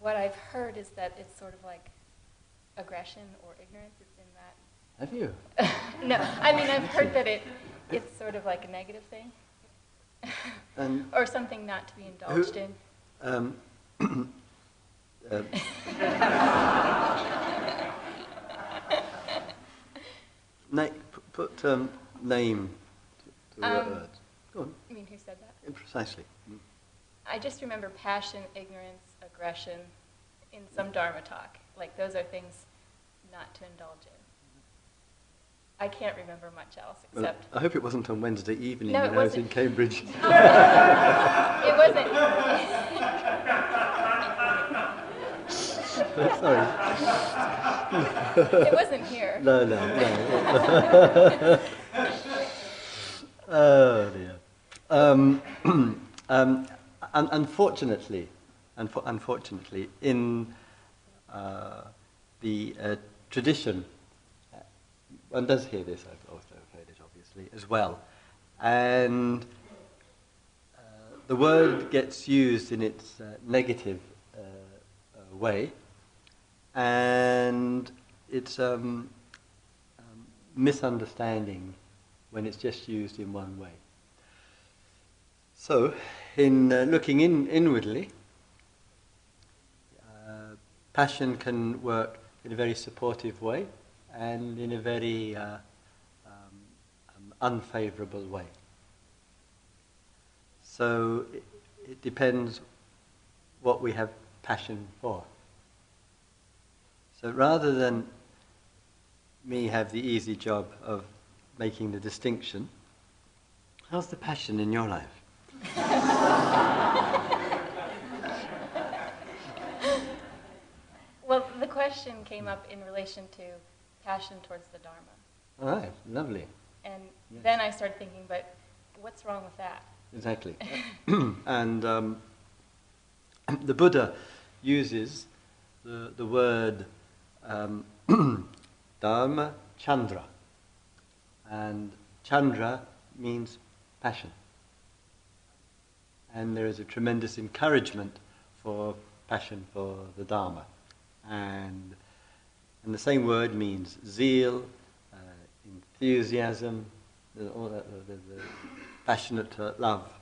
what I've heard is that it's sort of like aggression or ignorance. It's in that. Have you? no, I mean I've heard that it it's sort of like a negative thing, And or something not to be indulged in. um, uh, na- put um, name to, to the Um, word. Go on. I mean, who said that? Precisely. Mm. I just remember passion, ignorance, aggression in some Dharma talk. Like those are things not to indulge in. I can't remember much else Well, except I hope it wasn't on Wednesday evening No, when I was in. Cambridge. it wasn't. Sorry. it wasn't here. No, no, no. oh dear. Um, um, un- unfortunately, unfo- unfortunately, in uh, the uh, tradition, one does hear this. I've also heard it, obviously, as well, and uh, the word gets used in its uh, negative uh, uh, way, and it's um, um, misunderstanding when it's just used in one way. So, in looking in inwardly, passion can work in a very supportive way and in a very uh, um, um, unfavorable way. So, it, it depends what we have passion for. So rather than me have the easy job of making the distinction, how's the passion in your life? Well, the question came up in relation to passion towards the Dharma. All right, lovely. And Yes. then I started thinking, but what's wrong with that? Exactly. and um, the Buddha uses the, the word um, Dharma chanda. And chanda means passion. And there is a tremendous encouragement for passion for the Dharma. And, and the same word means zeal, uh, enthusiasm, all that, the, the, passionate uh, love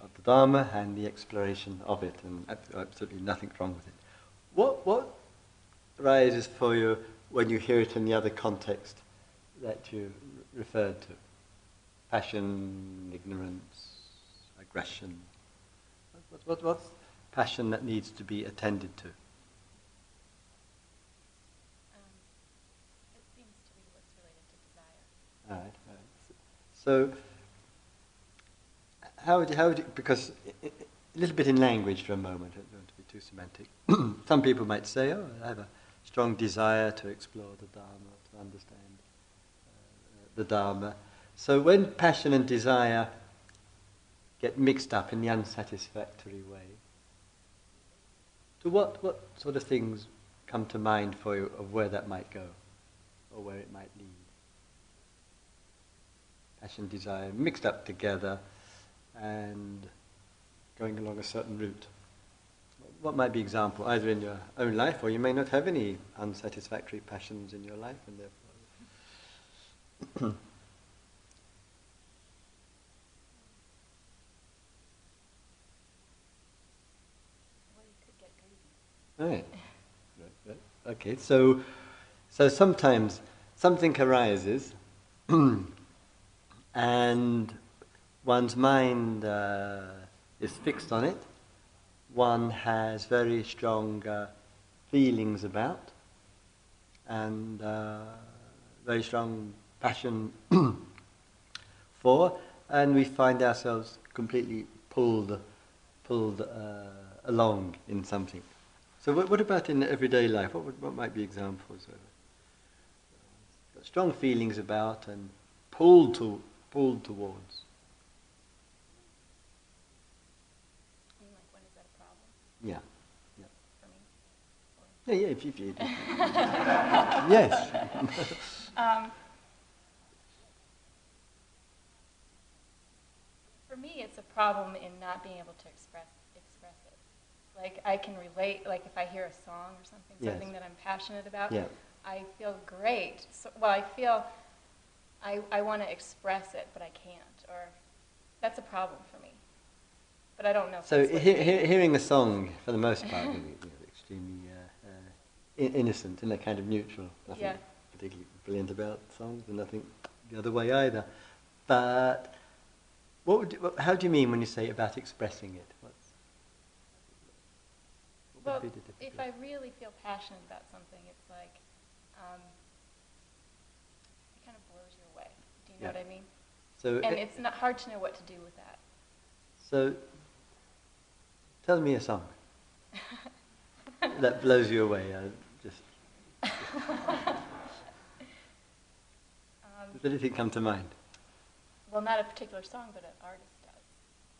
of the Dharma and the exploration of it, and absolutely nothing wrong with it. What, what arises for you when you hear it in the other context that you referred to? Passion, ignorance, aggression. What, what, what's passion that needs to be attended to? Um, it seems to be what's related to desire. All right, all right. So, how would you, how would you, because a little bit in language for a moment, I don't want to be too semantic. Some people might say, oh, I have a strong desire to explore the Dharma, to understand uh, the Dharma. So when passion and desire get mixed up in the unsatisfactory way, to what, what sort of things come to mind for you of where that might go, or where it might lead? Passion, desire mixed up together and going along a certain route. What might be example, either in your own life, or you may not have any unsatisfactory passions in your life, and therefore. Right. Okay, so so sometimes something arises, and one's mind uh, is fixed on it. One has very strong uh, feelings about, and uh, very strong passion for, and we find ourselves completely pulled pulled uh, along in something. So what, what about in everyday life? What, would, what might be examples of uh, strong feelings about and pulled to pulled towards? I mean, like, when is that a problem Yeah, for me? yeah, yeah. If, if, if, yes. Um, for me, it's a problem in not being able to express express it. Like I can relate, like if I hear a song or something, Yes. something that I'm passionate about, Yeah. I feel great. So, well, I feel I, I want to express it, but I can't, or that's a problem for me. But I don't know. So he- he- hearing a song, for the most part, you know, extremely uh, uh, i- innocent and a kind of neutral. Nothing Yeah. particularly brilliant about songs, and nothing the other way either. But what would you, how do you mean when you say about expressing it? What's, what Well, would be the if? I really feel passionate about something, it's like um, it kind of blows you away. Do you know Yeah. what I mean? so, And uh, it's not hard to know what to do with that. so tell me a song that blows you away. Uh, just um, does anything come to mind? well, not a particular song, but an artist does.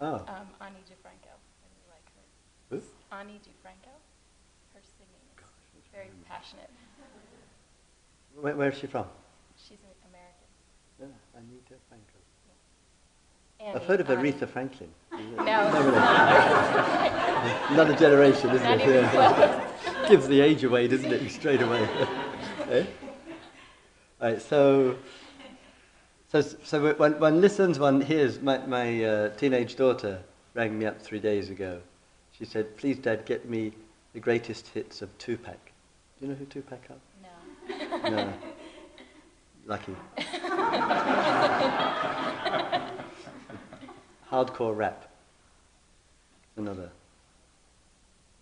Oh, Um, Ani DiFranco. I really like her. Who? Ani DiFranco. Her singing is Gosh, very passionate. where, where is she from? She's an American. Yeah, Anita Franco. Annie, I've heard of Ani. Aretha Franklin. No, No, no. Another generation, isn't Not it? Yeah. Gives the age away, doesn't it? Straight away. eh? Right, so, so, so one, one listens, one hears. My, my uh, teenage daughter rang me up three days ago. She said, "Please, Dad, get me the greatest hits of Tupac." Do you know who Tupac are? No. No. Lucky. Hardcore rap. Another.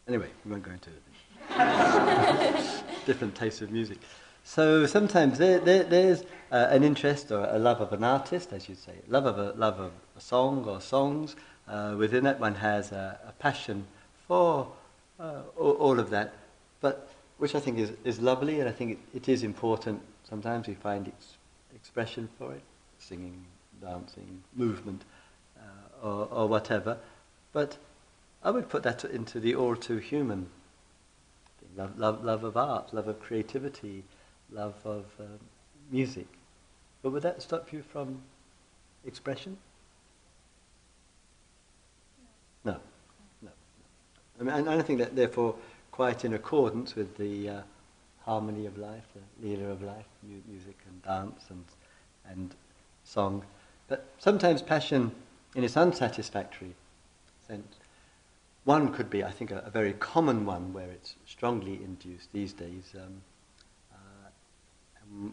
Anyway, we won't go into it. Different tastes of music. So sometimes there, there, there's uh, an interest or a love of an artist, as you'd say, love of a love of a song or songs. Uh, within that, one has a, a passion for uh, all, of that, but which I think is, is lovely, and I think it, it is important. Sometimes we find ex- expression for it, singing, dancing, movement, uh, or, or whatever. But I would put that into the all too human thing. Love, love, love of art, love of creativity, love of um, music. But would that stop you from expression? No, no. I mean, and I think that therefore quite in accordance with the uh, harmony of life, the leela of life, mu- music and dance and, and song. But sometimes passion in its unsatisfactory sense, one could be, I think, a, a very common one where it's strongly induced these days, um, uh,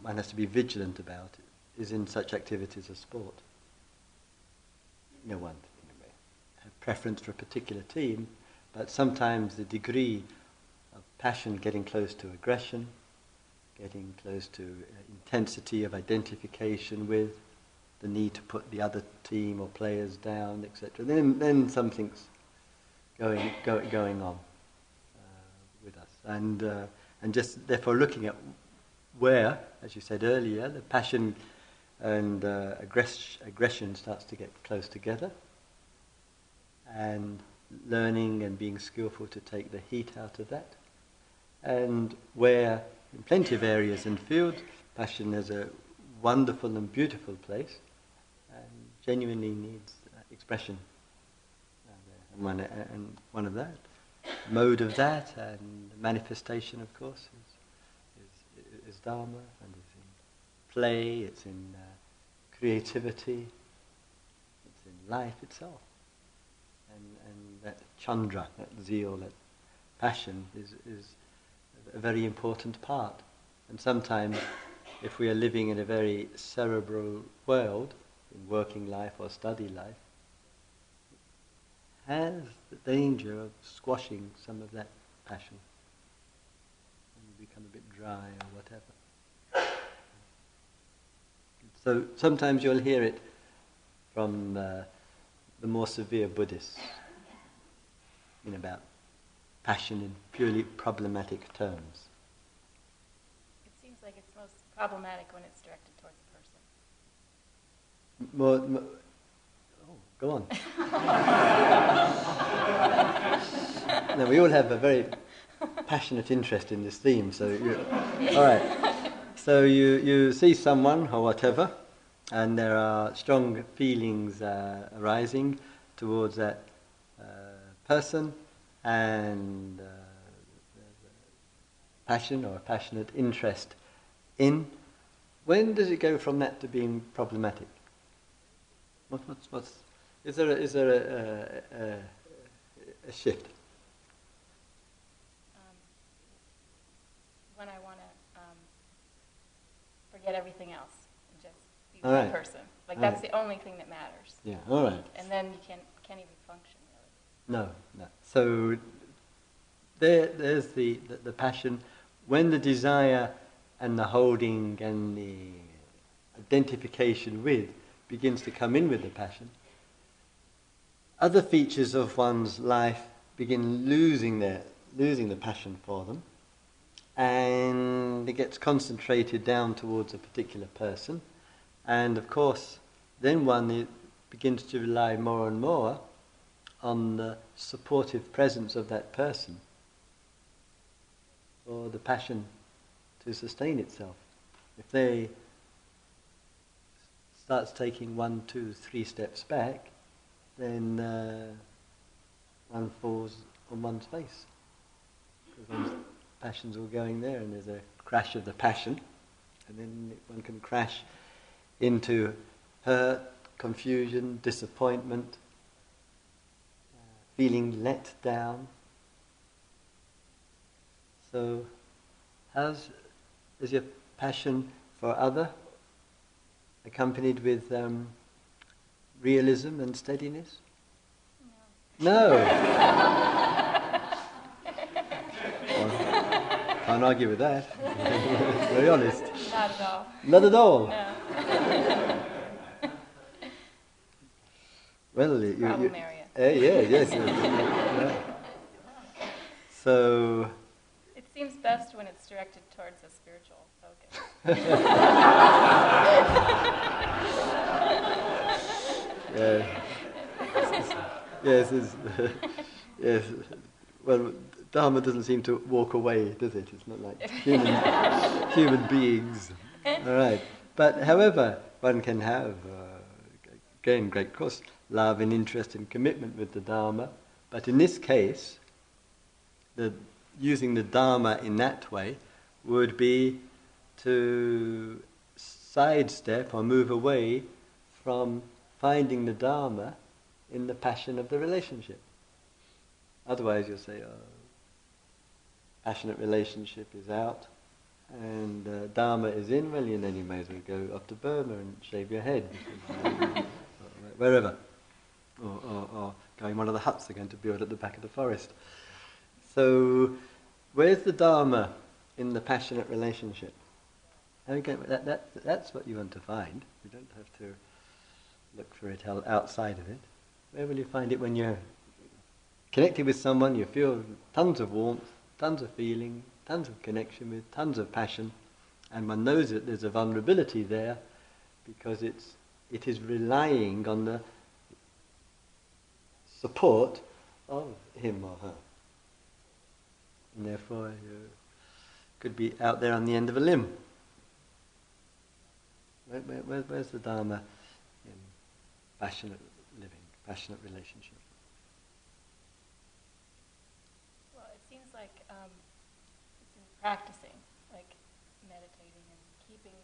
one has to be vigilant about it, is in such activities as sport. No one you know, may have preference for a particular team, but sometimes the degree passion getting close to aggression, getting close to uh, intensity of identification with, the need to put the other team or players down, etc. Then, then something's going go, going on uh, with us, and uh, and just therefore looking at where, as you said earlier, the passion and uh, aggress- aggression starts to get close together, and learning and being skillful to take the heat out of that, and where in plenty of areas and fields, passion is a wonderful and beautiful place, and genuinely needs uh, expression. And one, and one of that, mode of that, and manifestation, of course, is, is, is Dharma, and it's in play, it's in uh, creativity, it's in life itself. And, and that chanda, that zeal, that passion is, is a very important part. And sometimes, if we are living in a very cerebral world, in working life or study life, has the danger of squashing some of that passion and you become a bit dry or whatever. So sometimes you'll hear it from uh, the more severe Buddhists in about passion in purely problematic terms. It seems like it's most problematic when it's directed towards a person. More, more oh, go on. now we all have a very passionate interest in this theme, so you, all right. So you, you see someone or whatever, and there are strong feelings uh, arising towards that uh, person, and uh, passion or a passionate interest in, when does it go from that to being problematic? What, what's, what's, is there a, is there a, a, a, a shift? Um, when I want to um, forget everything else and just be All one right. person. Like All that's right. the only thing that matters. Yeah, all right. And then you can't can't even function really. No, no. So there, there's the, the, the passion. When the desire and the holding and the identification with begins to come in with the passion, other features of one's life begin losing their losing the passion for them, and it gets concentrated down towards a particular person, and of course, then one begins to rely more and more on the supportive presence of that person or the passion to sustain itself. If they starts taking one, two, three steps back, then uh, one falls on one's face because one's passion's all going there, and there's a crash of the passion, and then one can crash into hurt, confusion, disappointment, feeling let down. So, how's is your passion for other accompanied with um, realism and steadiness? No. Well, can't argue with that. Very honest. Not at all. Not at all. No. Well, you, you, Problem area. Eh, yeah, yes. yes, yeah. So, It seems best when it's directed towards a spiritual focus. yeah. yes, it's, yes. Well, Dharma doesn't seem to walk away, does it? It's not like human, human beings. All right. But however, one can have, uh, again, great course, love and interest and commitment with the Dharma. But in this case, the, using the Dharma in that way would be to sidestep or move away from finding the Dharma in the passion of the relationship. Otherwise, you'll say, oh, passionate relationship is out and uh, Dharma is in, well, then you may as well go up to Burma and shave your head. wherever. Or, oh, or, oh, or oh. go in one of the huts they're going to build at the back of the forest. So, where's the Dharma in the passionate relationship? Get, that, that, that's what you want to find. You don't have to look for it outside of it. Where will you find it when you're connected with someone, you feel tons of warmth, tons of feeling, tons of connection with, tons of passion, and one knows that there's a vulnerability there because it's, it is relying on the support of him or her. And therefore, you could be out there on the end of a limb. Where, where, where, where's the Dharma in passionate living, passionate relationship? Well, it seems like um, it's in practicing, like meditating and keeping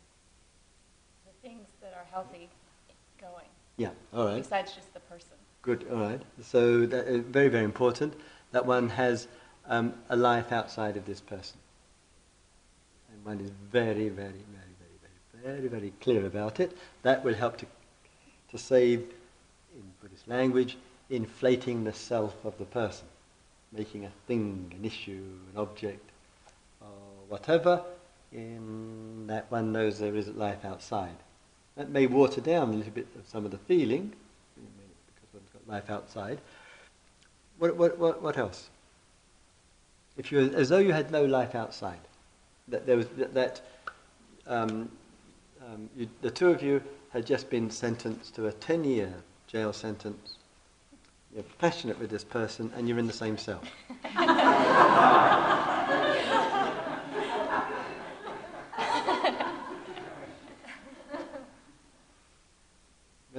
the things that are healthy going, Yeah, all right. besides just the person. Good, all right. So that is very, very important that one has um, a life outside of this person. And one is very, very, very, very, very, very, very clear about it. That will help to, to save, in Buddhist language, inflating the self of the person, making a thing, an issue, an object, or whatever, in that one knows there is life outside. That may water down a little bit of some of the feeling, because one's got life outside. What, what, what, what else? If you, as though you had no life outside, that there was that, that um, um, you, the two of you had just been sentenced to a ten-year jail sentence. You're passionate with this person, and you're in the same cell.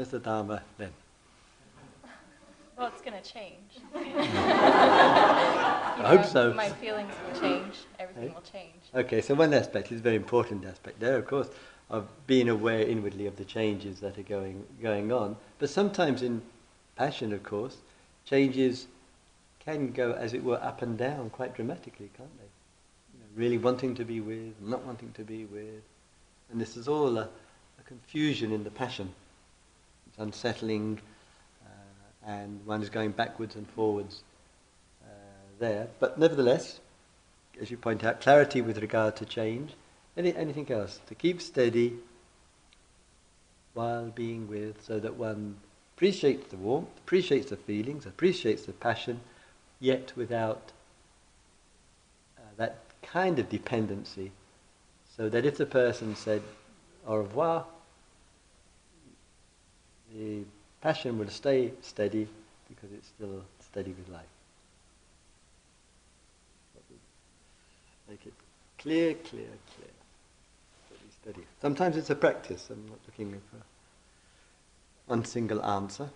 Where's the Dharma then? Well, it's going to change. I hope so. My feelings will change. Everything Eh? will change. Okay, so one aspect is a very important aspect there, of course, of being aware inwardly of the changes that are going going on. But sometimes in passion, of course, changes can go, as it were, up and down quite dramatically, can't they? You know, really wanting to be with, not wanting to be with, and this is all a, a confusion in the passion. It's unsettling, uh, and one is going backwards and forwards uh, there. But nevertheless, as you point out, clarity with regard to change. Any, anything else? To keep steady while being with, so that one appreciates the warmth, appreciates the feelings, appreciates the passion, yet without uh, that kind of dependency. So that if the person said au revoir, the passion will stay steady because it's still steady with life. Make it clear, clear, clear. Steady, steady. Sometimes it's a practice. I'm not looking for one single answer.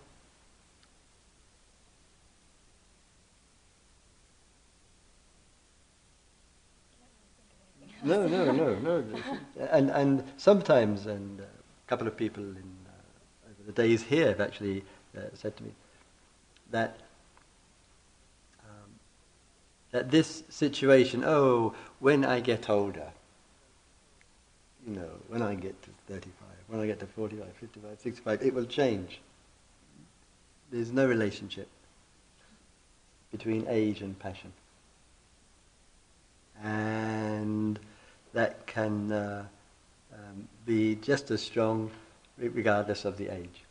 No, no, no, no. And and sometimes, and a couple of people in the days here have actually uh, said to me that um, that this situation, oh, when I get older, you know, when I get to 35, when I get to 45, 55, 65, it will change. There's no relationship between age and passion. And that can uh, um, be just as strong regardless of the age.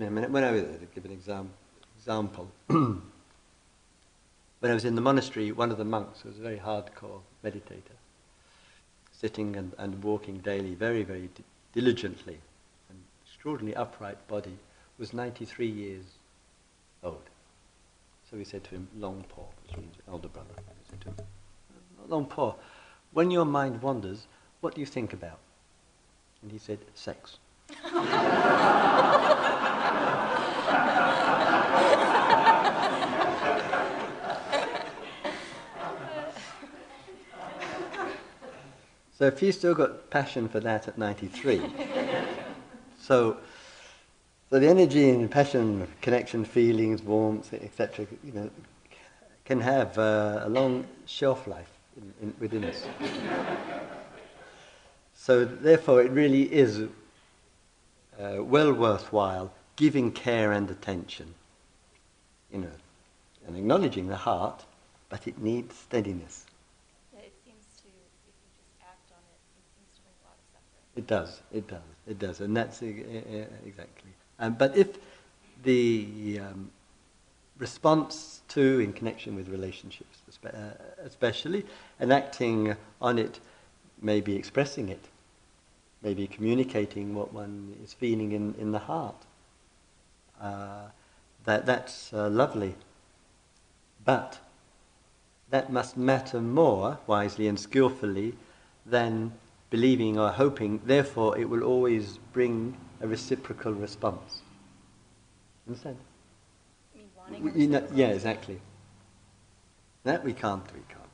I mean, when I was, to give an exam, example, when I was in the monastery, one of the monks was a very hardcore meditator, sitting and, and walking daily very, very di- diligently, and extraordinarily upright body, was 93 years old. So we said to him, Luang Por, which means elder brother. We said to him, Luang Por, when your mind wanders, what do you think about? And he said, Sex. So if you still got passion for that at 93, so so the energy and passion, connection, feelings, warmth, etc., you know, can have uh, a long shelf life in, in, within us. so therefore, it really is uh, well worthwhile giving care and attention, you know, and acknowledging the heart, but it needs steadiness. Yeah, it seems to, if you just act on it, it seems to bring a lot of suffering. It does, it does, it does, and that's exactly. Um, but if the um, response to, in connection with relationships, uh, especially, and acting on it, maybe expressing it, maybe communicating what one is feeling in, in the heart, uh, that that's uh, lovely. But that must matter more wisely and skillfully than believing or hoping. Therefore, it will always bring a reciprocal response. Understand? You know- yeah, exactly. That we can't, we can't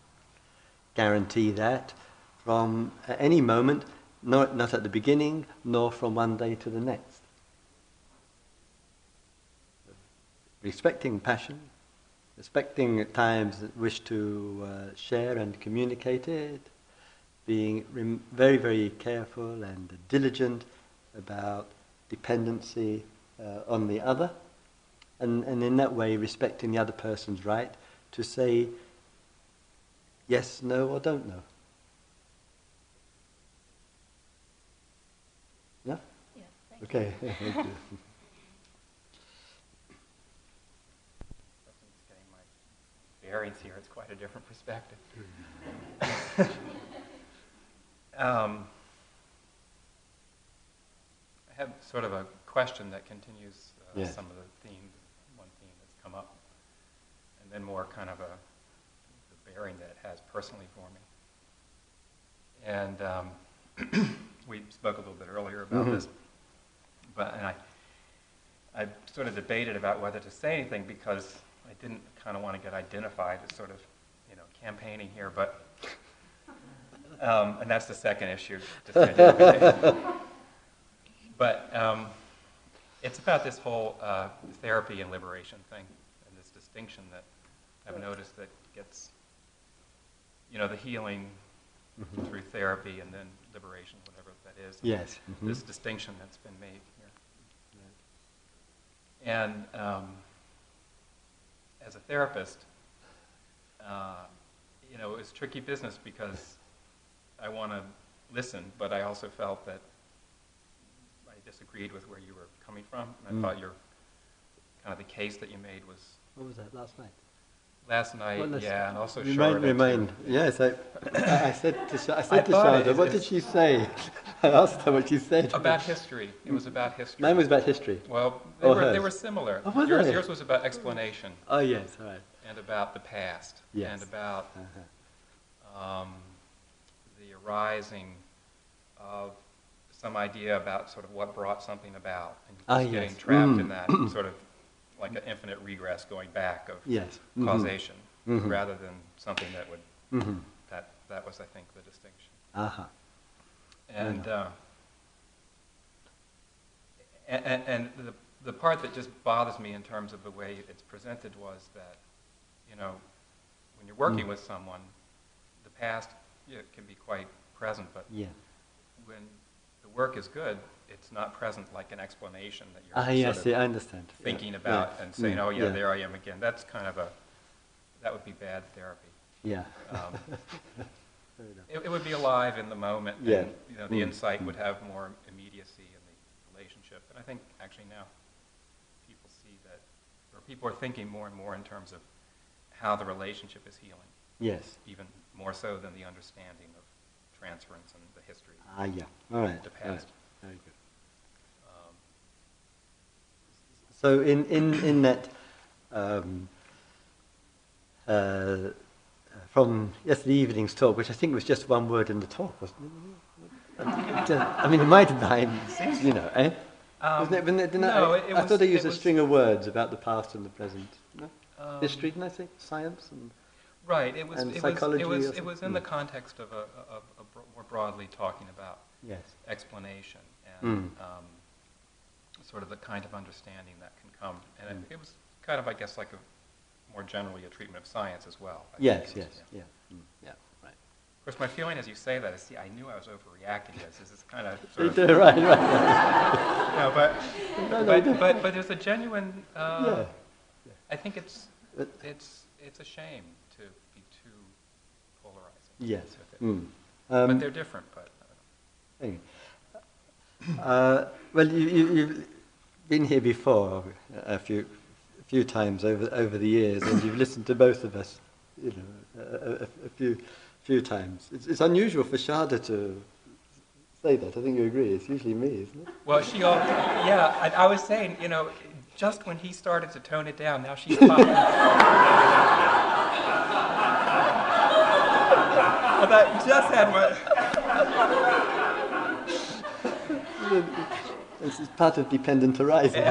guarantee that from any moment, not, not at the beginning, nor from one day to the next. Respecting passion, respecting at times that wish to uh, share and communicate it, being rem- very, very careful and diligent about dependency uh, on the other, and, and in that way respecting the other person's right to say yes, no, or don't know. Yeah? Yes, thank you. Okay. Thank getting my bearings here. It's quite a different perspective. um, I have sort of a question that continues uh, Yes. some of the themes, one theme that's come up, and then more kind of a the bearing that it has personally for me. And um, we spoke a little bit earlier about Mhm. this, but and I I sort of debated about whether to say anything because I didn't kind of want to get identified as sort of, you know, campaigning here, but, um, and that's the second issue. But um, it's about this whole uh, therapy and liberation thing, and this distinction that I've noticed that gets, you know, the healing Mhm. through therapy and then liberation, whatever that is. Yes. mhm. This distinction that's been made. And um, as a therapist, uh, you know, it was tricky business because I want to listen, but I also felt that I disagreed with where you were coming from. And I Mm. thought your kind of the case that you made was What was that last night? Last night, Well, yeah, and also remind, Shorter, too. Yes, I, I said to, Sh- I I said to thought it- what did she say? I asked her what she said. About history. It was about history. Mine was about history. Well, they, Oh, were, they were similar. Oh, were yours, they? yours was about explanation Oh, yes, all right. and about the past Yes. and about Uh-huh. um, the arising of some idea about sort of what brought something about and Ah, just getting trapped Mm. in that sort of like an infinite regress going back of Yes. mhm, causation Mhm. rather than something that would mhm. that that was I think the distinction. Uh-huh. And, uh, and, and the, the part that just bothers me in terms of the way it's presented was that, you know, when you're working Mm. with someone, the past yeah, can be quite present, but Yeah. when the work is good, it's not present like an explanation that you're Ah, sort yes, of yeah, I understand. Yeah, thinking about yeah, and saying, mm, oh yeah, there I am again. That's kind of a, that would be bad therapy. Yeah. Um, It, it would be alive in the moment. Yeah. And, you know, the Mm. insight would Mm. have more immediacy in the relationship. And I think actually now people see that, or people are thinking more and more in terms of how the relationship is healing, Yes. even more so than the understanding of transference and the history. Ah, yeah. All right. The right. past. Very good. Um, So in, in, in that, um, uh, from yesterday evening's talk, which I think was just one word in the talk, wasn't it? I mean, it might have been, you know, eh? um, Wasn't it, no, I, it, it I was, thought I used a was, string of words about the past and the present. No? um, History, didn't I say? Science? And, Right. It was. and it psychology was. It was. It was in the context of a, of more broadly talking about yes. explanation and Mm. um, sort of the kind of understanding that can come. And Mm. it, it was kind of, I guess, like a more generally a treatment of science as well. I Yes, think. yes, Yeah. yeah. Mm, yeah, right. Of course, my feeling as you say that is, see, I knew I was overreacting to this. This is kind of You sort of, right, right. no, but, No, no, but, no. but, but there's a genuine, uh, yeah. I think it's, it's, it's a shame to be too polarizing. Yes. with Mm. But Um, they're different, but. Anyway. Uh, well, you, you, you've been here before a few, a few times over over the years, and you've listened to both of us, you know, a, a, a few few times. It's, it's unusual for Sharda to say that. I think you agree. It's usually me, isn't it? Well, she, all, yeah, I, I was saying, you know, just when he started to tone it down, now she's popping. And I just had one. This is part of dependent arising.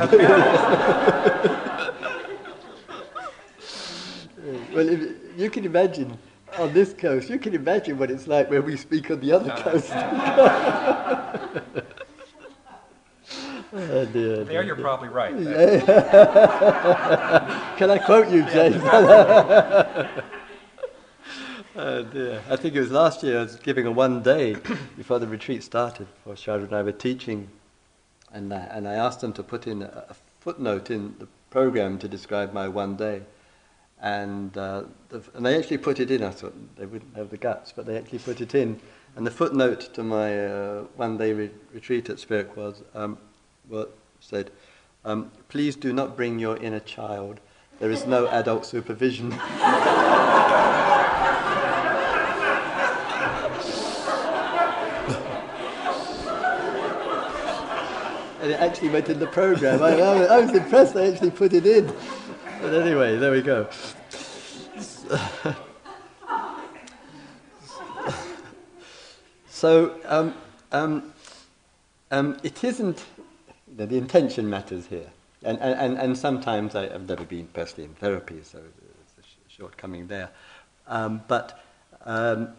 well, if, you can imagine on this coast. You can imagine what it's like when we speak on the other Uh, coast. oh dear. There, you're dear. probably right. Can I quote you, James? Oh dear. I think it was last year I was giving a one day before the retreat started, before Sharda and I were teaching, and I, and I asked them to put in a, a footnote in the program to describe my one day. And, uh, the, and they actually put it in. I thought they wouldn't have the guts, but they actually put it in. And the footnote to my uh, one day re- retreat at Spirit was, um, said, um, please do not bring your inner child. There is no adult supervision. and it actually went in the program. I, I, was impressed they actually put it in. But anyway, there we go. so um, um, um, it isn't, you the intention matters here. and, and, and sometimes I, have never been personally in therapy, so it's a sh- shortcoming there. Um, but um,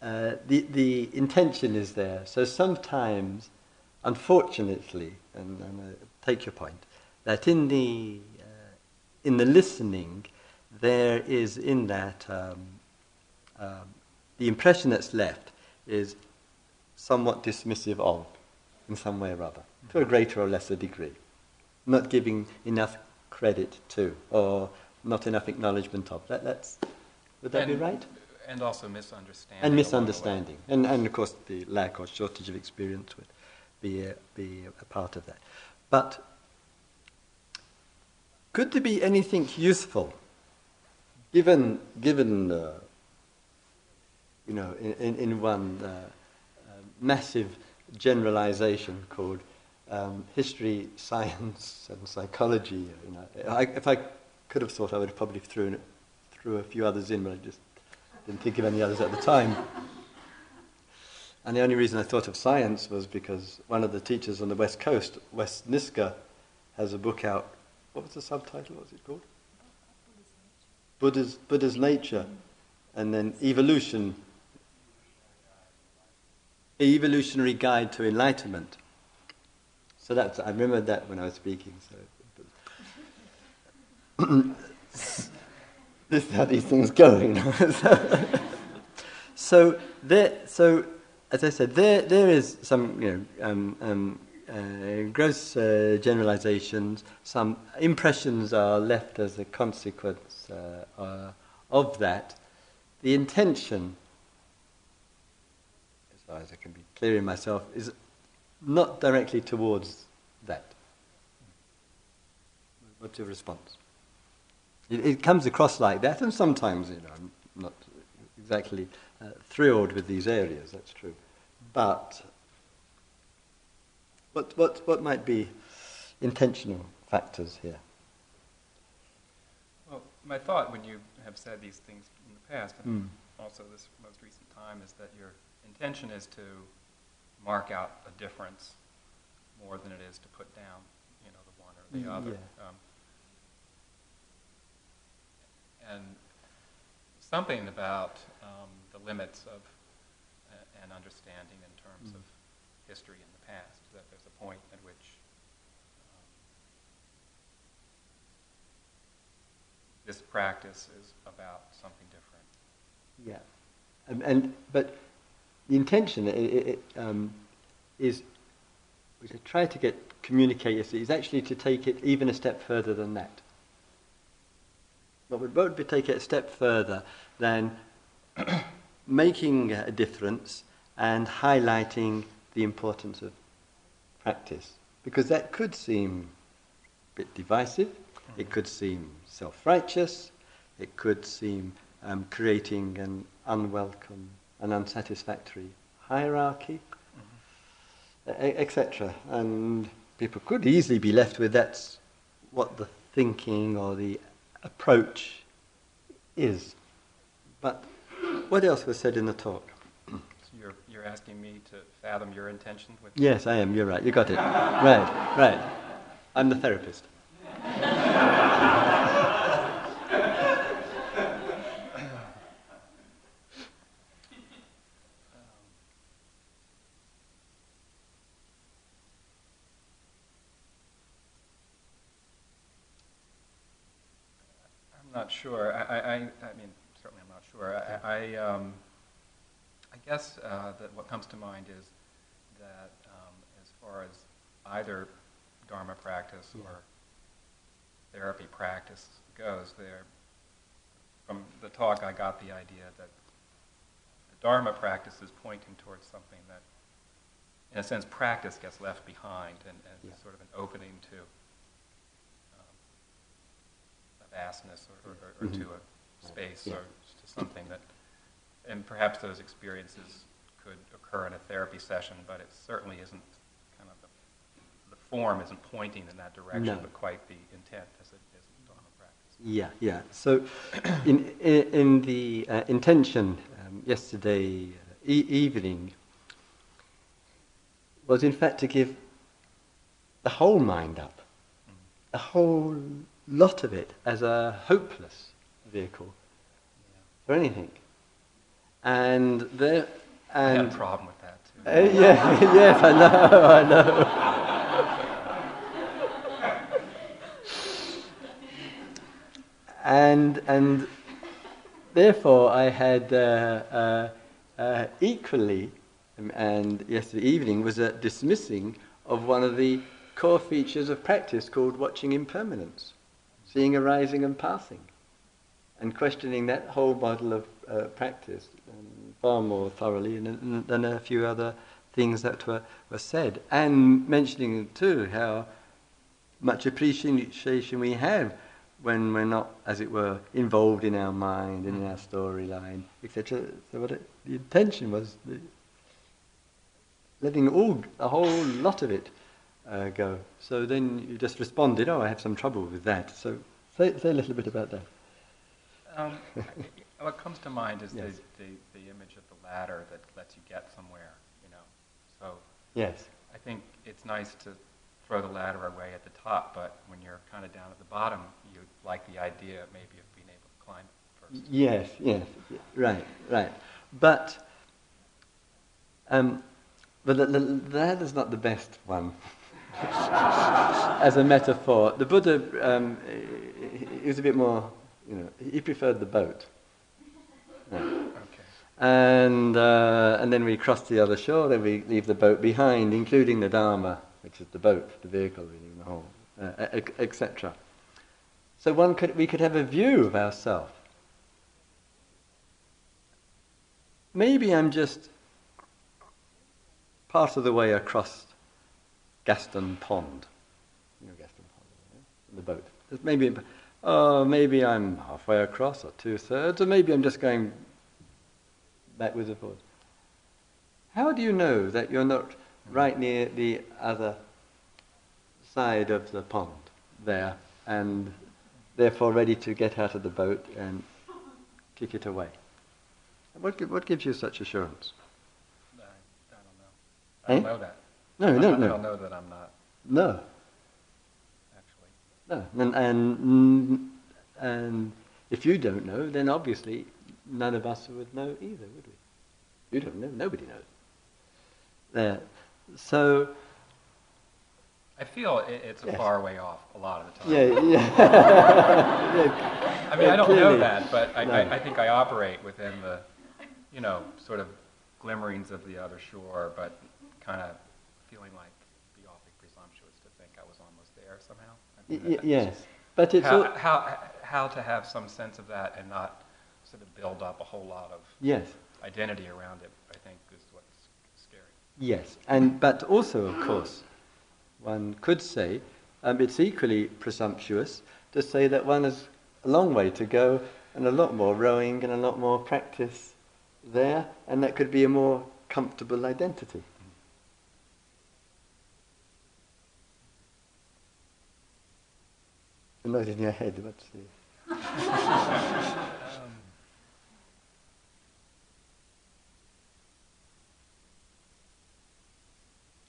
uh, the, the intention is there. So sometimes, unfortunately, and, and I take your point, that in the, uh, in the listening, there is in that um, um, the impression that's left is somewhat dismissive of, in some way or other, to a greater or lesser degree. Not giving enough credit to, or not enough acknowledgement of. That, that's, would that And- be right? And also misunderstanding. And along the way. misunderstanding. And, and of course, the lack or shortage of experience would be a, be a part of that. But could there be anything useful, given, given uh, you know, in, in, in one uh, uh, massive generalization called um, history, science, and psychology? You know, I, if I could have thought, I would have probably thrown, threw a few others in, but I just didn't think of any others at the time. And the only reason I thought of science was because one of the teachers on the West Coast, Wes Nisker, has a book out. What was the subtitle? What was it called? Buddha's, Buddha's Nature. And then Evolution. Evolutionary Guide to Enlightenment. So that's, I remember that when I was speaking. So this is how these things go. You know? so, so there, so as I said, there there is some you know um, um, uh, gross uh, generalizations. Some impressions are left as a consequence uh, uh, of that. The intention, as far as I can be clear in myself, is not directly towards that. What's your response? It, it comes across like that, and sometimes, you know, I'm not exactly uh, thrilled with these areas, that's true. But what, what, what might be intentional factors here? Well, my thought when you have said these things in the past, and Mm. also this most recent time, is that your intention is to mark out a difference more than it is to put down, you know, the one or the Mm, other. yeah. Um, and something about um, the limits of uh, an understanding in terms Mm. of history in the past, that there's a point at which um, this practice is about something different. Yeah, um, and but the intention i i it, um, is we should try to get communicate is- is actually to take it even a step further than that. What would, what would be take it a step further than making a difference and highlighting the importance of practice, because that could seem a bit divisive. It could seem self-righteous. It could seem um, creating an unwelcome and unsatisfactory hierarchy, e- etc. And people could easily be left with that's what the thinking or the approach is. But what else was said in the talk? You're asking me to fathom your intention with Yes, I am. You're right. You got it. right, right. I'm the therapist. I'm not sure. I, I, I I mean, certainly I'm not sure. I, I, um, I guess uh, that what comes to mind is that um, as far as either Dharma practice Yeah. or therapy practice goes, there, from the talk, I got the idea that the Dharma practice is pointing towards something that, in a sense, practice gets left behind and, and Yeah. sort of an opening to um, a vastness or, or, or Mhm. to a space Yeah. or to something that, and perhaps those experiences could occur in a therapy session, but it certainly isn't kind of the, the form isn't pointing in that direction, No. but quite the intent as it is in Dharma practice. Yeah, yeah. So, in in, in the uh, intention um, yesterday uh, e- evening was in fact to give the whole mind up, a whole lot of it as a hopeless vehicle for anything. And there, I had and a problem with that too. uh, yeah, yes, I know, I know. and and therefore, I had uh, uh, uh, equally, um, and yesterday evening was a dismissing of one of the core features of practice called watching impermanence, seeing arising and passing, and questioning that whole model of uh, practice far more thoroughly than, than a few other things that were, were said, and mentioning too how much appreciation we have when we're not, as it were, involved in our mind and in our storyline, etc. So what it, the intention was the, letting all a whole lot of it uh, go. So then you just responded, "Oh, I have some trouble with that." So say, say a little bit about that. Um, what comes to mind is Yes. the, the, the image of the ladder that lets you get somewhere, you know. So Yes. I think it's nice to throw the ladder away at the top, but when you're kind of down at the bottom, you like the idea maybe of being able to climb first. Yes, yes, right, right. But, um, but the, the, that is not the best one. As a metaphor, the Buddha, um, he was a bit more, you know, he preferred the boat. And, uh, and then we cross the other shore, then we leave the boat behind, including the Dharma, which is the boat, the vehicle, really, the whole, uh, etc. So one could, we could have a view of ourselves. Maybe I'm just part of the way across Gaston Pond. You know Gaston Pond, yeah? the boat. Maybe, oh, maybe I'm halfway across, or two thirds, or maybe I'm just going backwards and forwards. How do you know that you're not right near the other side of the pond there, and therefore ready to get out of the boat and kick it away? What, what gives you such assurance? I, I don't know. I don't Eh? know that. No, I, no, I don't know that I'm not, No. No. And, and, and if you don't know, then obviously none of us would know either, would we? You don't know, nobody knows. There. So, I feel it, it's a Yes. far way off a lot of the time. yeah, yeah. I mean, Yeah, I don't know that, but I, No. I, I think I operate within the, you know, sort of glimmerings of the other shore, but kind of feeling like be awfully presumptuous to think I was almost there somehow. I Y- mean, y- that's yes, but it's How, all, how, how to have some sense of that and not sort of build up a whole lot of yes, identity around it, I think, is what's scary. yes, and but also, of course, one could say um, it's equally presumptuous to say that one has a long way to go and a lot more rowing and a lot more practice there, and that could be a more comfortable identity. A note in your head. What's the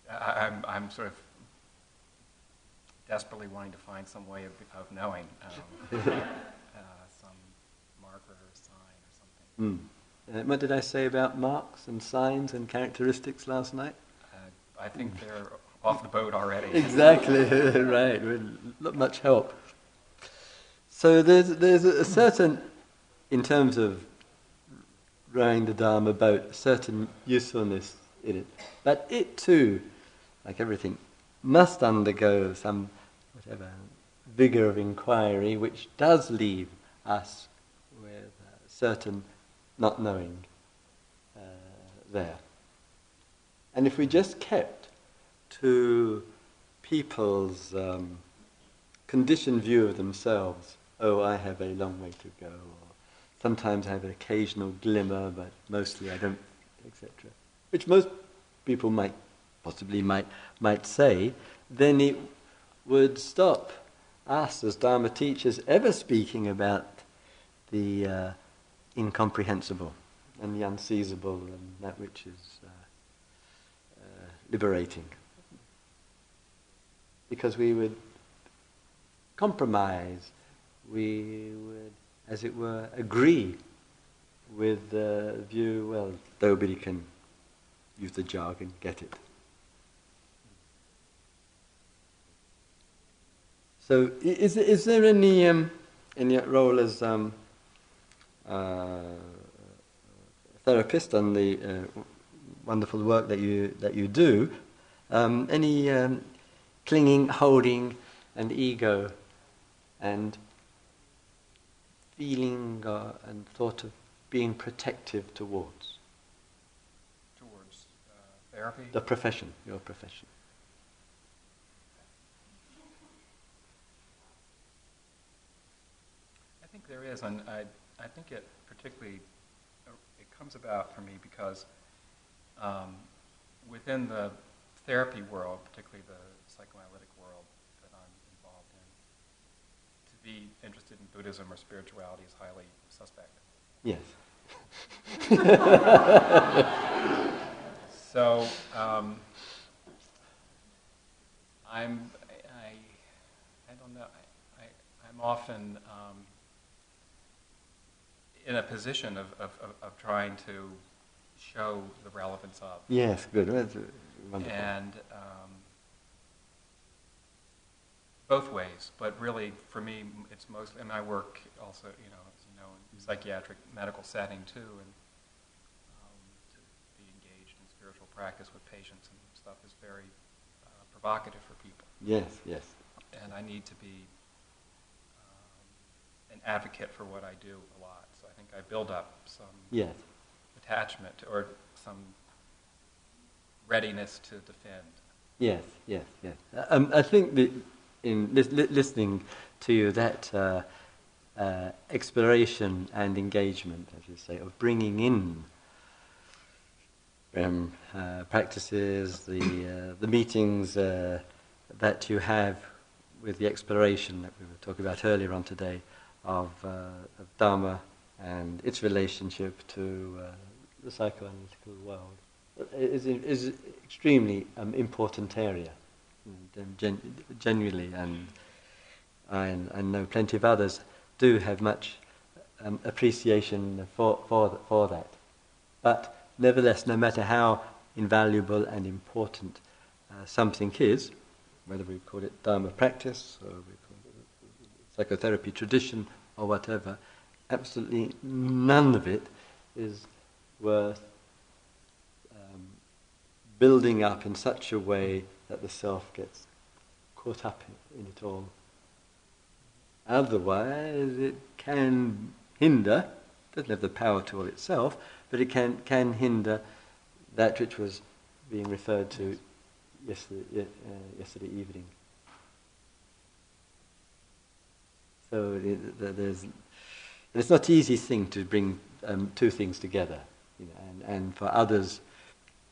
I, I'm, I'm sort of desperately wanting to find some way of, of knowing, um, uh, some marker or sign or something. Mm. Uh, what did I say about marks and signs and characteristics last night? Uh, I think they're off the boat already. Exactly right. Not much help. So there's there's a certain, in terms of rowing the Dharma boat, a certain usefulness in it. But it too, like everything, must undergo some whatever vigor of inquiry, which does leave us with a certain not knowing uh, there. And if we just kept to people's um, conditioned view of themselves, oh, I have a long way to go, or sometimes I have an occasional glimmer, but mostly I don't, etc., which most people might possibly might might say, then it would stop us as Dharma teachers ever speaking about the uh, incomprehensible and the unseizable and that which is uh, uh, liberating. Because we would compromise. We would, as it were, agree with the view, well, nobody can use the jargon, get it. So, is, is there any, um, your role as um, uh, therapist and the uh, wonderful work that you, that you do, um, any um, clinging, holding, and ego, and feeling uh, and thought of being protective towards Towards uh, therapy? the profession, your profession? I think there is, and I, I think it particularly, uh, it comes about for me because um, within the therapy world, particularly the psychoanalytic world that I'm involved in, to be interested in Buddhism or spirituality is highly suspect. Yes. So um, I'm, I, I don't know, I, I, I'm often um, in a position of, of, of, of trying to show the relevance of. Yes, good. That's, wonderful. And um, both ways, but really for me, it's mostly, and I work also, you know, as you know, in psychiatric medical setting too, and um, to be engaged in spiritual practice with patients and stuff is very uh, provocative for people. yes, yes. And I need to be um, an advocate for what I do a lot. So I think I build up some Yes. attachment or some readiness to defend. Yes, yes, yes. Um, I think that in lis- li- listening to you, that uh, uh, exploration and engagement, as you say, of bringing in um, uh, practices, the uh, the meetings uh, that you have with the exploration that we were talking about earlier on today of, uh, of Dharma and its relationship to the psychoanalytical world. Is is extremely um, important area, gen- genuinely, and I, I know plenty of others do have much um, appreciation for, for for that. But nevertheless, no matter how invaluable and important uh, something is, whether we call it Dharma practice or we call it psychotherapy tradition or whatever, absolutely none of it is worth um, building up in such a way that the self gets caught up in, in it all. Otherwise, it can hinder, doesn't have the power to all itself, but it can, can hinder that which was being referred to yesterday, uh, yesterday evening. So there's, it's not an easy thing to bring um, two things together, you know, and, and for others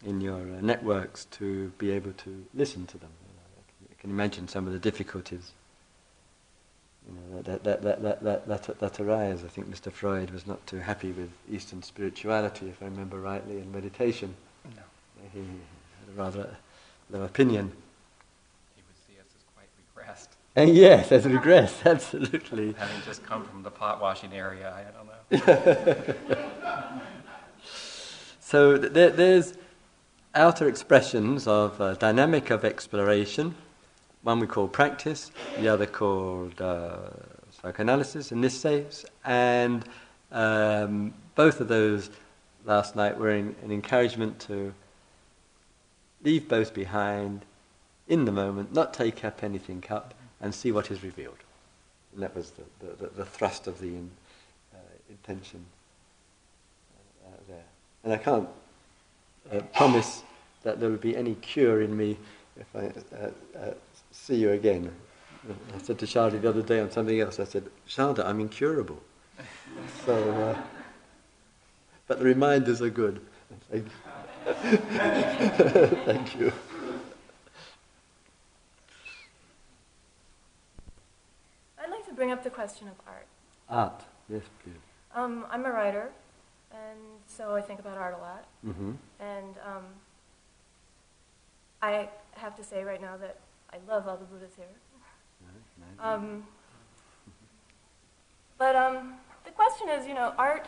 in your uh, networks to be able to listen to them. You know, I, can, imagine some of the difficulties you know, that, that, that, that, that, that, that arise. I think Mr. Freud was not too happy with Eastern spirituality, if I remember rightly, and meditation. No. He had a rather low opinion. He would see us as quite regressed. And yes, as regress, absolutely. Having just come from the pot washing area, I don't know. So th- there's outer expressions of uh, dynamic of exploration. One we call practice, the other called uh, psychoanalysis in this case, and um, both of those last night were in, an encouragement to leave both behind in the moment, not take up anything up, and see what is revealed. And that was the, the, the, thrust of the in, uh, intention uh, there. And I can't uh, promise that there will be any cure in me if I uh, uh, see you again. I said to Sharda the other day on something else, I said, Sharda, I'm incurable. so, uh, but the reminders are good. Thank you. Thank you. I'd like to bring up the question of art. Art, yes, please. Um, I'm a writer, and so I think about art a lot. Mm-hmm. And um, I have to say right now that I love all the Buddhas here. Um, But um, the question is, you know, art,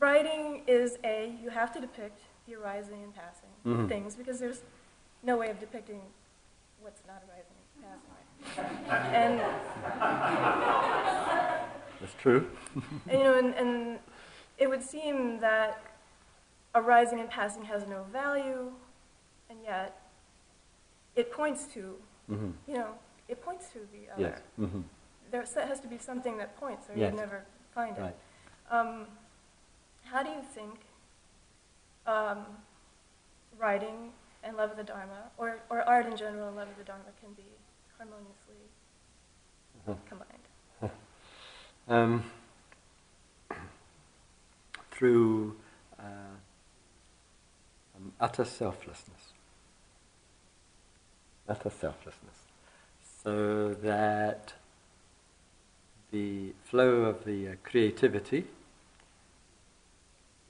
writing is a, you have to depict the arising and passing of Mhm. things because there's no way of depicting what's not arising and passing. and, That's true. and, you know, and, and it would seem that arising and passing has no value, and yet it points to, hmm you know, it points to the other. Yes. hmm There has to be something that points, or Yes. you'd never find it. Right. Um, how do you think um, writing and love of the Dharma, or, or art in general and love of the Dharma, can be harmoniously Uh-huh. combined? Um, through uh, um, utter selflessness. Utter selflessness. So that the flow of the uh, creativity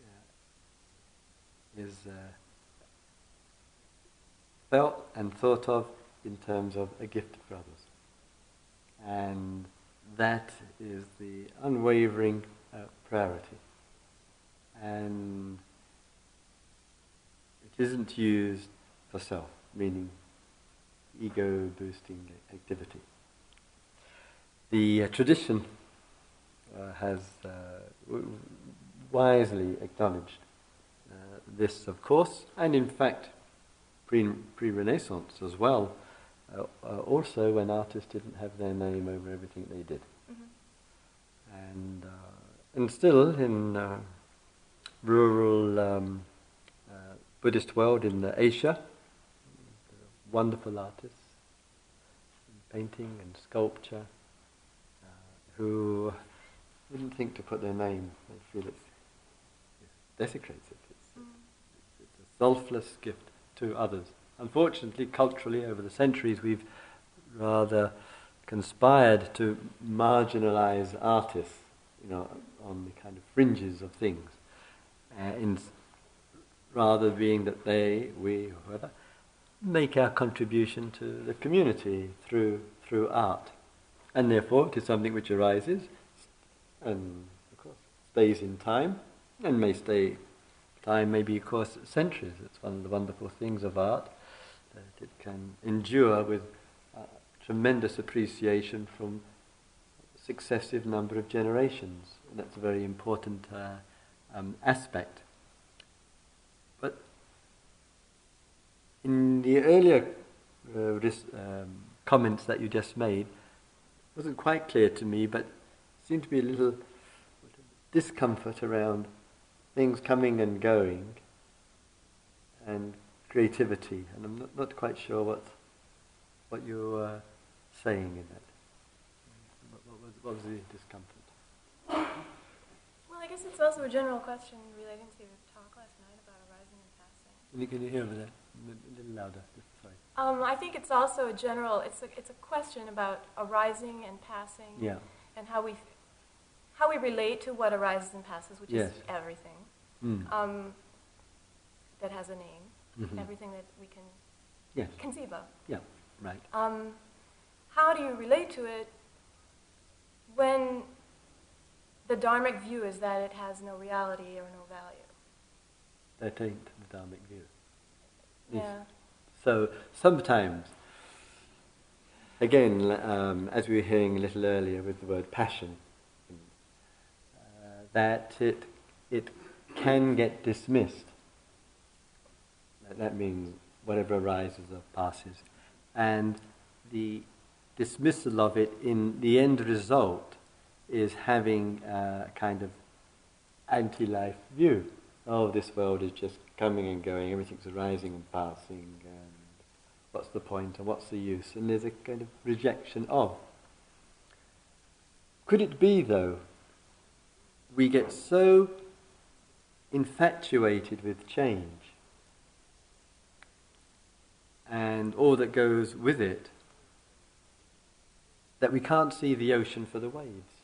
uh, is uh, felt and thought of in terms of a gift for others. And that is the unwavering uh, priority. And it isn't used for self, meaning ego boosting activity. The uh, tradition uh, has uh, w- wisely acknowledged uh, this, of course, and in fact, pre Renaissance as well. Uh, uh, also, when artists didn't have their name over everything they did, Mhm. and uh, and still in uh, rural um, uh, Buddhist world in Asia, wonderful artists, in painting and sculpture, uh, who wouldn't think to put their name. They feel it's, it desecrates it. It's, Mm. it's a selfless gift to others. Unfortunately, culturally, over the centuries, we've rather conspired to marginalize artists, you know, on the kind of fringes of things, in, rather being that they, we, whoever, make our contribution to the community through through art, and therefore it is something which arises, and of course stays in time, and may stay time, maybe of course centuries. It's one of the wonderful things of art that it can endure with uh, tremendous appreciation from successive number of generations, and that's a very important uh, um, aspect. But in the earlier uh, um, comments that you just made, it wasn't quite clear to me, but seemed to be a little discomfort around things coming and going and creativity, and I'm not, not quite sure what what you're uh, saying in that. What was the discomfort? Guess it's also a general question relating to your talk last night about arising and passing. Can you, hear there? A little louder. Sorry. Um, I think it's also a general. It's a, it's a question about arising and passing, Yeah. and how we how we relate to what arises and passes, which Yes. is everything Mm. um, that has a name, Mhm. everything that we can Yes. conceive of. Yeah. Right. Um, how do you relate to it when the dharmic view is that it has no reality or no value? That ain't the Dharmic view. Yes. Yeah. So sometimes, again, um, as we were hearing a little earlier with the word passion, uh, that it it can get dismissed. That- That means whatever arises or passes, and the dismissal of it in the end result is having a kind of anti-life view. Oh, this world is just coming and going, everything's arising and passing, and what's the point and what's the use? And there's a kind of rejection of. Could it be, though, we get so infatuated with change and all that goes with it that we can't see the ocean for the waves?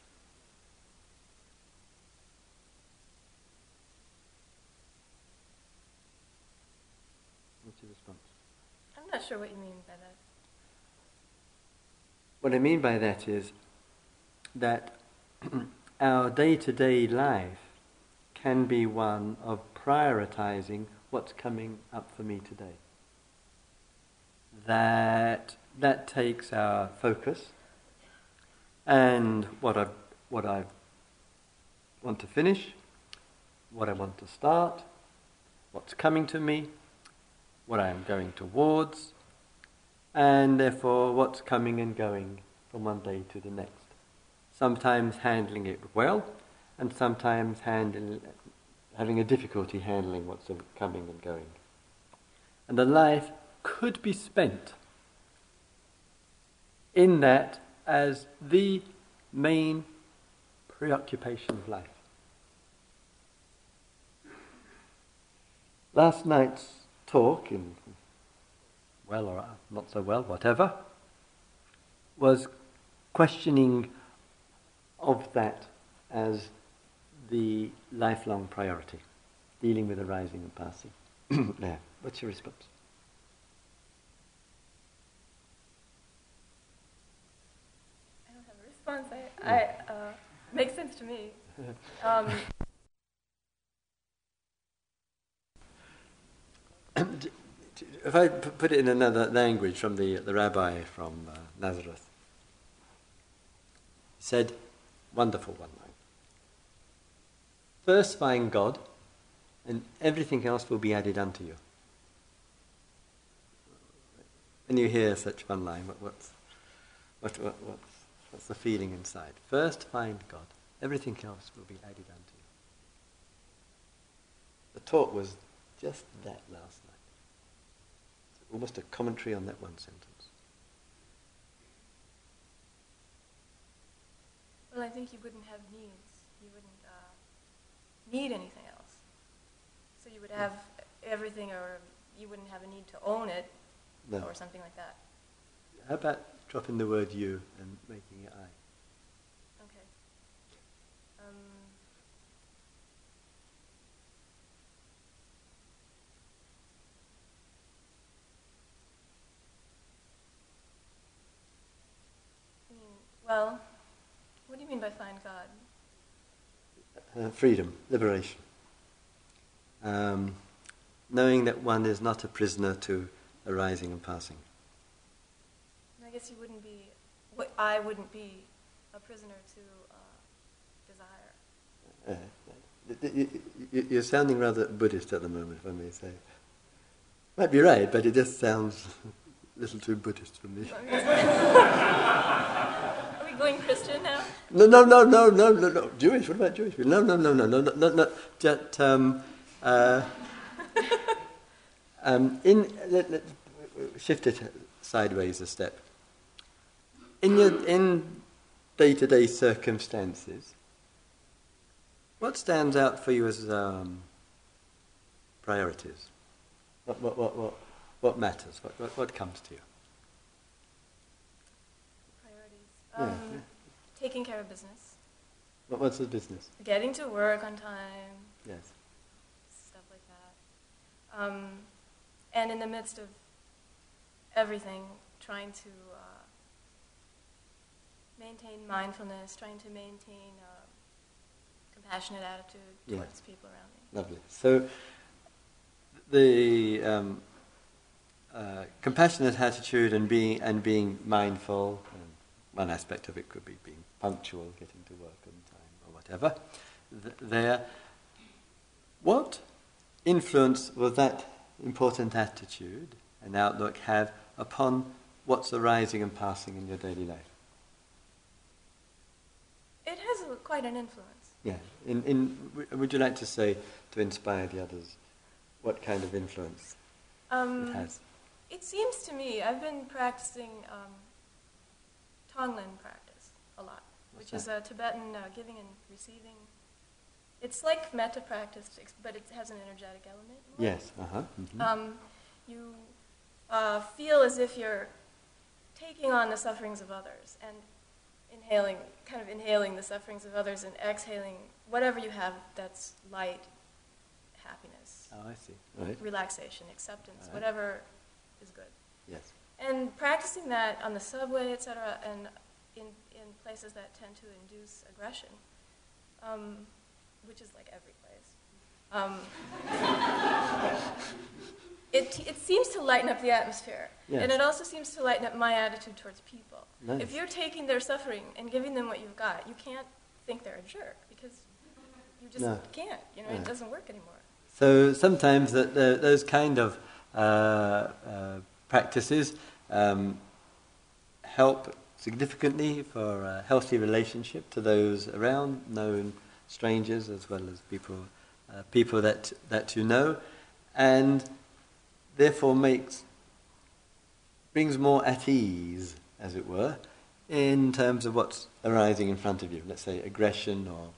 What's your response? I'm not sure what you mean by that. What I mean by that is that our day to day life can be one of prioritizing what's coming up for me today. That, that takes our focus and what I, what I want to finish, what I want to start, what's coming to me, what I am going towards, and therefore what's coming and going from one day to the next. Sometimes handling it well, and sometimes handle, having a difficulty handling what's coming and going. And the life could be spent in that as the main preoccupation of life. Last night's talk, in well or not so well, whatever, was questioning of that as the lifelong priority, dealing with arising and passing. yeah. What's your response? I don't have a response. I, I uh, makes sense to me. Um, if I put it in another language from the, the rabbi from uh, Nazareth, he said, wonderful one line. First find God, and everything else will be added unto you. When you hear such one line, what, what's, what, what, what's, what's the feeling inside? First find God, everything else will be added unto you. The talk was just that last almost a commentary on that one sentence. well, I think you wouldn't have needs. You wouldn't uh, need anything else. So you would have everything, or you wouldn't have a need to own it, No. or something like that. How about dropping the word you and making it I? Okay. Um, I mean, well, what do you mean by find God? Uh, freedom, liberation. Um, knowing that one is not a prisoner to arising and passing. I guess you wouldn't be, what I wouldn't be a prisoner to uh, desire. Uh, you're sounding rather Buddhist at the moment, if I may say. Might be right, but it just sounds a little too Buddhist for me. Are we going Christian now? No, no, no, no, no, no, no. Jewish. What about Jewish people? No, no, no, no, no, no, no, no. Just um, uh, um, in let, let, shift it sideways a step. In your in day-to-day circumstances, what stands out for you as um, priorities? What, what, what, what, what matters? What, what, what comes to you? Priorities. Um, yeah. Taking care of business. What, what's the business? Getting to work on time. Yes. stuff like that. Um, and in the midst of everything, trying to uh, maintain mindfulness, trying to maintain a compassionate attitude towards people around me. Lovely. So, the um, uh, compassionate attitude and being and being mindful, and one aspect of it could be being punctual, getting to work on time, or whatever. Th- there, what influence will that important attitude and outlook have upon what's arising and passing in your daily life? It has a, quite an influence. Yeah. In, in, w- would you like to say to inspire the others what kind of influence Um, it has? It seems to me, I've been practicing um, Tonglen practice a lot, which is a Tibetan uh, giving and receiving. It's like metta practice, but it has an energetic element. in. Yes. Uh huh. hmm Um, you uh, feel as if you're taking on the sufferings of others and inhaling, kind of inhaling the sufferings of others and exhaling whatever you have that's light, happiness, oh, I see. Right. relaxation, acceptance, Right. whatever is good. Yes. And practicing that on the subway, etc., and places that tend to induce aggression, um, which is like every place. Um, it, it seems to lighten up the atmosphere. Yes. And it also seems to lighten up my attitude towards people. Nice. If you're taking their suffering and giving them what you've got, you can't think they're a jerk because you just No. can't. You know, No. it doesn't work anymore. So sometimes that those kind of uh, uh, practices um, help significantly for a healthy relationship to those around, known strangers as well as people, uh, people that that you know, and therefore makes brings more at ease, as it were, in terms of what's arising in front of you. Let's say aggression or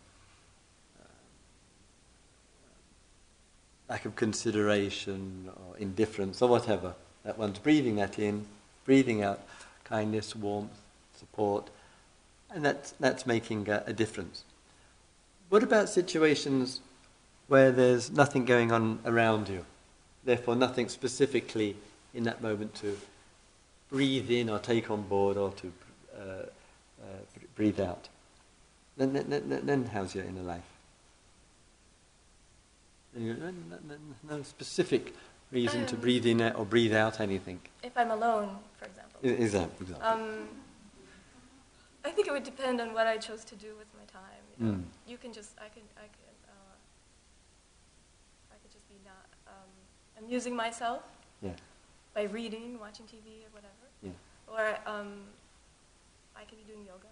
lack of consideration or indifference or whatever. That one's breathing that in, breathing out kindness, warmth, support, and that's, that's making a, a difference. What about situations where there's nothing going on around you? Therefore, nothing specifically in that moment to breathe in or take on board or to uh, uh, breathe out. Then, then, then, then how's your inner life? And you go, no, specific reason to Um, breathe in or breathe out anything. If I'm alone, for example. That example? Um, I think it would depend on what I chose to do with my time. You, know. Mm. you can just, I can, I can, uh, I could just be not um, amusing myself yeah, by reading, watching TV, or whatever. yeah. Or um, I could be doing yoga.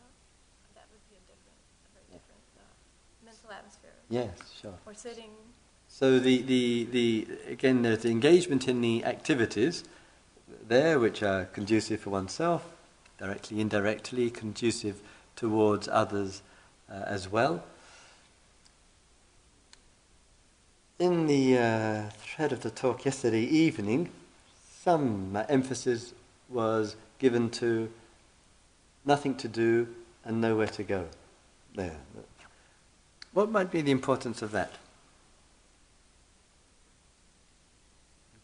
That would be a different, a very Yeah. different uh, mental atmosphere. Yes, sure. Or sitting. So the, the, the again, there's the engagement in the activities there, which are conducive for oneself, directly, indirectly, conducive towards others uh, as well. In the uh, thread of the talk yesterday evening, some uh, emphasis was given to nothing to do and nowhere to go. There. What might be the importance of that?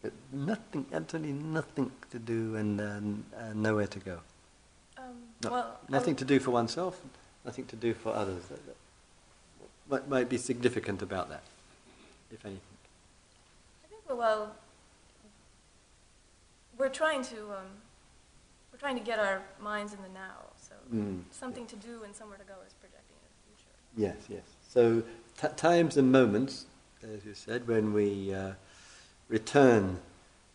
But nothing, absolutely nothing to do and uh, uh, nowhere to go. Um, No- well, Nothing um, to do for oneself, nothing to do for others. That- that- What might be significant about that, if anything? I think well, we're trying to um, we're trying to get our minds in the now. So Mm. something to do and somewhere to go is projecting into the future. Yes, yes. So t- times and moments, as you said, when we uh, return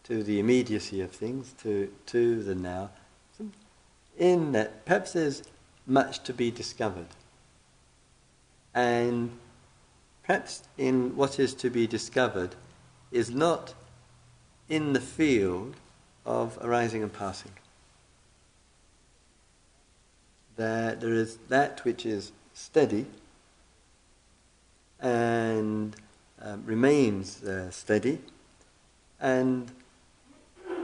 to the immediacy of things, to to the now, in that perhaps there's much to be discovered, and perhaps in what is to be discovered is not in the field of arising and passing. That there is that which is steady and um, remains uh, steady, and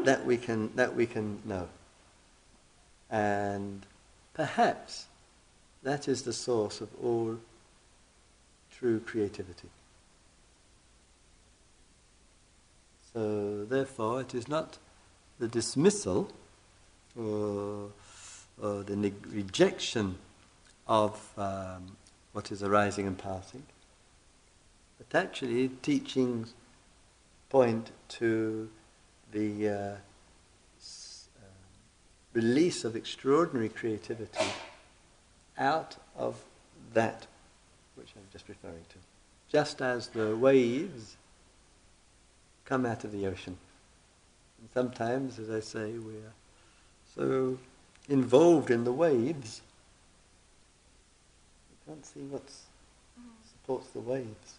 that we can that we can know. And perhaps that is the source of all true creativity. So therefore, it is not the dismissal or, or the neg- rejection of um, what is arising and passing, but actually teachings point to the uh, release of extraordinary creativity out of that which I'm just referring to. Just as the waves come out of the ocean. And sometimes, as I say, we're so involved in the waves, we can't see what supports the waves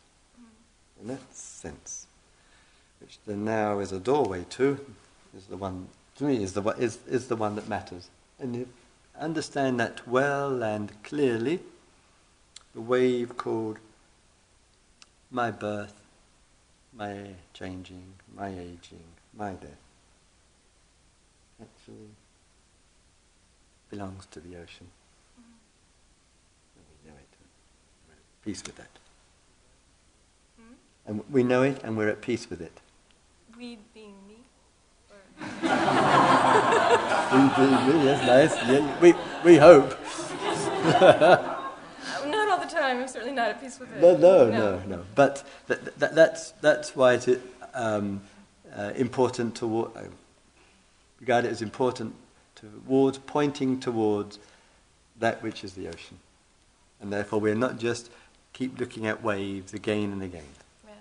in that sense. Which the now is a doorway to, is the one, to me, is the, one- is, is the one that matters. And if understand that well and clearly, the wave called my birth, my changing, my aging, my death, actually belongs to the ocean. We know it. We're at peace with that. Hmm? And we know it and we're at peace with it. We being me. Or We do, yes, nice. Yeah, we, we hope. Uh, Not all the time. I'm certainly not at peace with it. No, no, no, no. But th- th- that's, that's why it's um, uh, important to uh, regard it as important towards pointing towards that which is the ocean. And therefore, we're not just keep looking at waves again and again. Yeah.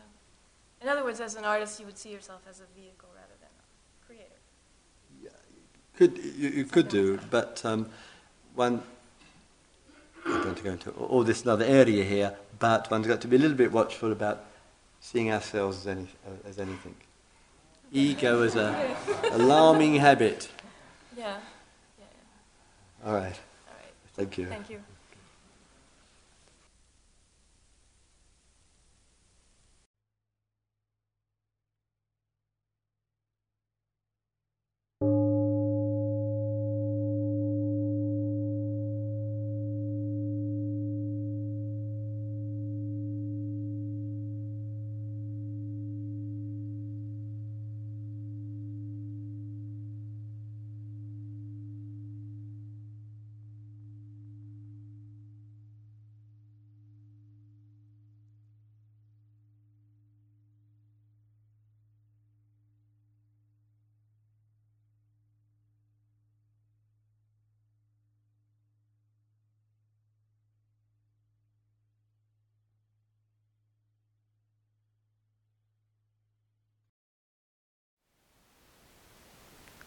In other words, as an artist, you would see yourself as a vehicle rather than a creator. Could you, you could do, but um, one. I'm going to go into all this another area here, but one's got to be a little bit watchful about seeing ourselves as, any, as anything. Ego is a alarming habit. Yeah. Yeah. yeah. All right, All right. thank you. Thank you.